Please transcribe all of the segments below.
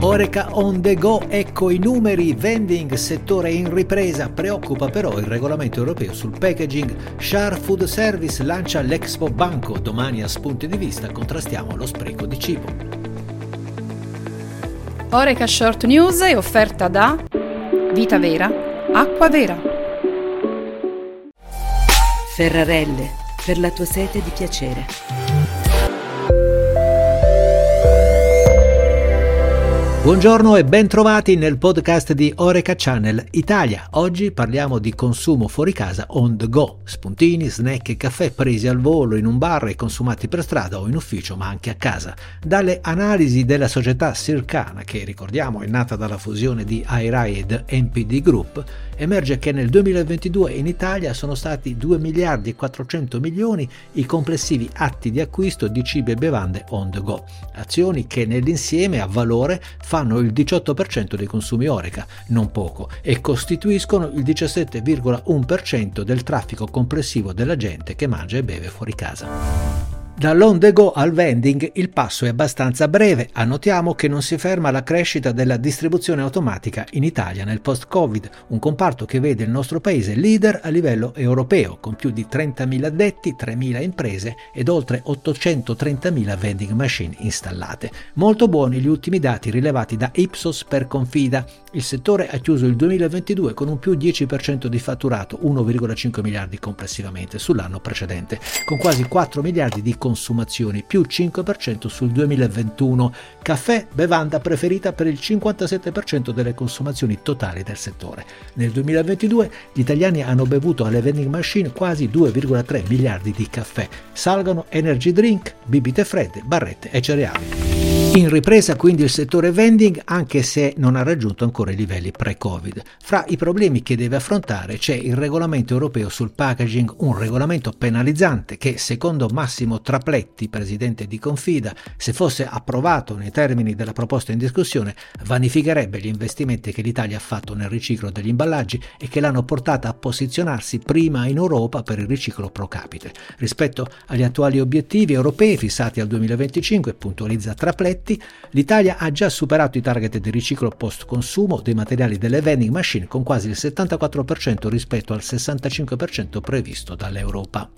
Oreca on the go, ecco i numeri, vending, settore in ripresa, preoccupa però il regolamento europeo sul packaging, Share Food Service lancia l'Expo Banco, domani a spunti di vista contrastiamo lo spreco di cibo. Oreca Short News è offerta da Vita Vera, Acqua Vera. Ferrarelle, per la tua sete di piacere. Buongiorno e ben trovati nel podcast di Oreca Channel Italia. Oggi parliamo di consumo fuori casa on the go, spuntini, snack e caffè presi al volo in un bar e consumati per strada o in ufficio ma anche a casa. Dalle analisi della società Circana, che ricordiamo è nata dalla fusione di IRAI ed NPD Group, emerge che nel 2022 in Italia sono stati 2 miliardi e 400 milioni i complessivi atti di acquisto di cibi e bevande on the go, azioni che nell'insieme a valore fanno il 18% dei consumi Oreca, non poco, e costituiscono il 17,1% del traffico complessivo della gente che mangia e beve fuori casa. Dall'on the go al vending il passo è abbastanza breve, annotiamo che non si ferma la crescita della distribuzione automatica in Italia nel post-Covid, un comparto che vede il nostro paese leader a livello europeo, con più di 30.000 addetti, 3.000 imprese ed oltre 830.000 vending machine installate. Molto buoni gli ultimi dati rilevati da Ipsos per Confida. Il settore ha chiuso il 2022 con un più 10% di fatturato, 1,5 miliardi complessivamente sull'anno precedente, con quasi 4 miliardi di consumazioni, più 5% sul 2021. Caffè, bevanda preferita per il 57% delle consumazioni totali del settore. Nel 2022 gli italiani hanno bevuto alle vending machine quasi 2,3 miliardi di caffè. Salgono energy drink, bibite fredde, barrette e cereali. In ripresa quindi il settore vending anche se non ha raggiunto ancora i livelli pre-Covid. Fra i problemi che deve affrontare c'è il regolamento europeo sul packaging, un regolamento penalizzante che secondo Massimo Trapletti, presidente di Confida, se fosse approvato nei termini della proposta in discussione, vanificherebbe gli investimenti che l'Italia ha fatto nel riciclo degli imballaggi e che l'hanno portata a posizionarsi prima in Europa per il riciclo pro capite. Rispetto agli attuali obiettivi europei fissati al 2025, puntualizza Trapletti, effetti, l'Italia ha già superato i target di riciclo post-consumo dei materiali delle vending machine con quasi il 74% rispetto al 65% previsto dall'Europa.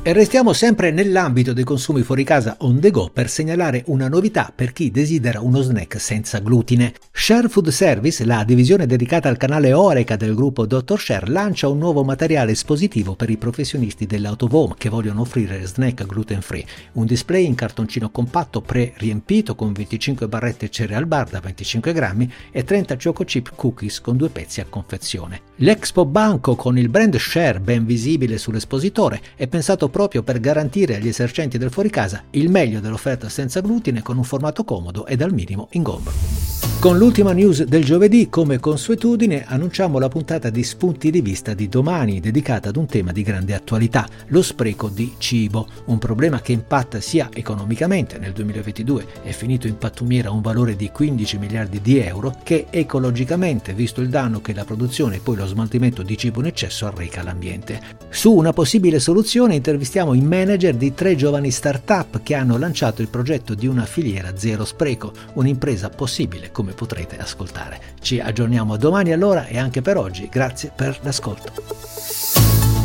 E restiamo sempre nell'ambito dei consumi fuori casa on the go per segnalare una novità per chi desidera uno snack senza glutine. Share Food Service, la divisione dedicata al canale Oreca del gruppo Dr. Share, lancia un nuovo materiale espositivo per i professionisti dell'autovom che vogliono offrire snack gluten free. Un display in cartoncino compatto pre-riempito con 25 barrette cereal bar da 25 grammi e 30 choco chip cookies con due pezzi a confezione. L'Expo Banco con il brand Share ben visibile sull'espositore è pensato proprio per garantire agli esercenti del fuoricasa il meglio dell'offerta senza glutine con un formato comodo e dal minimo ingombro. Con l'ultima news del giovedì, come consuetudine, annunciamo la puntata di Spunti di vista di domani, dedicata ad un tema di grande attualità, lo spreco di cibo, un problema che impatta sia economicamente, nel 2022 è finito in pattumiera un valore di 15 miliardi di euro, che ecologicamente, visto il danno che la produzione e poi lo smaltimento di cibo in eccesso arreca all'ambiente. Su una possibile soluzione intervistiamo i manager di tre giovani start-up che hanno lanciato il progetto di una filiera zero spreco, un'impresa possibile come potrete ascoltare. Ci aggiorniamo domani allora e anche per oggi. Grazie per l'ascolto.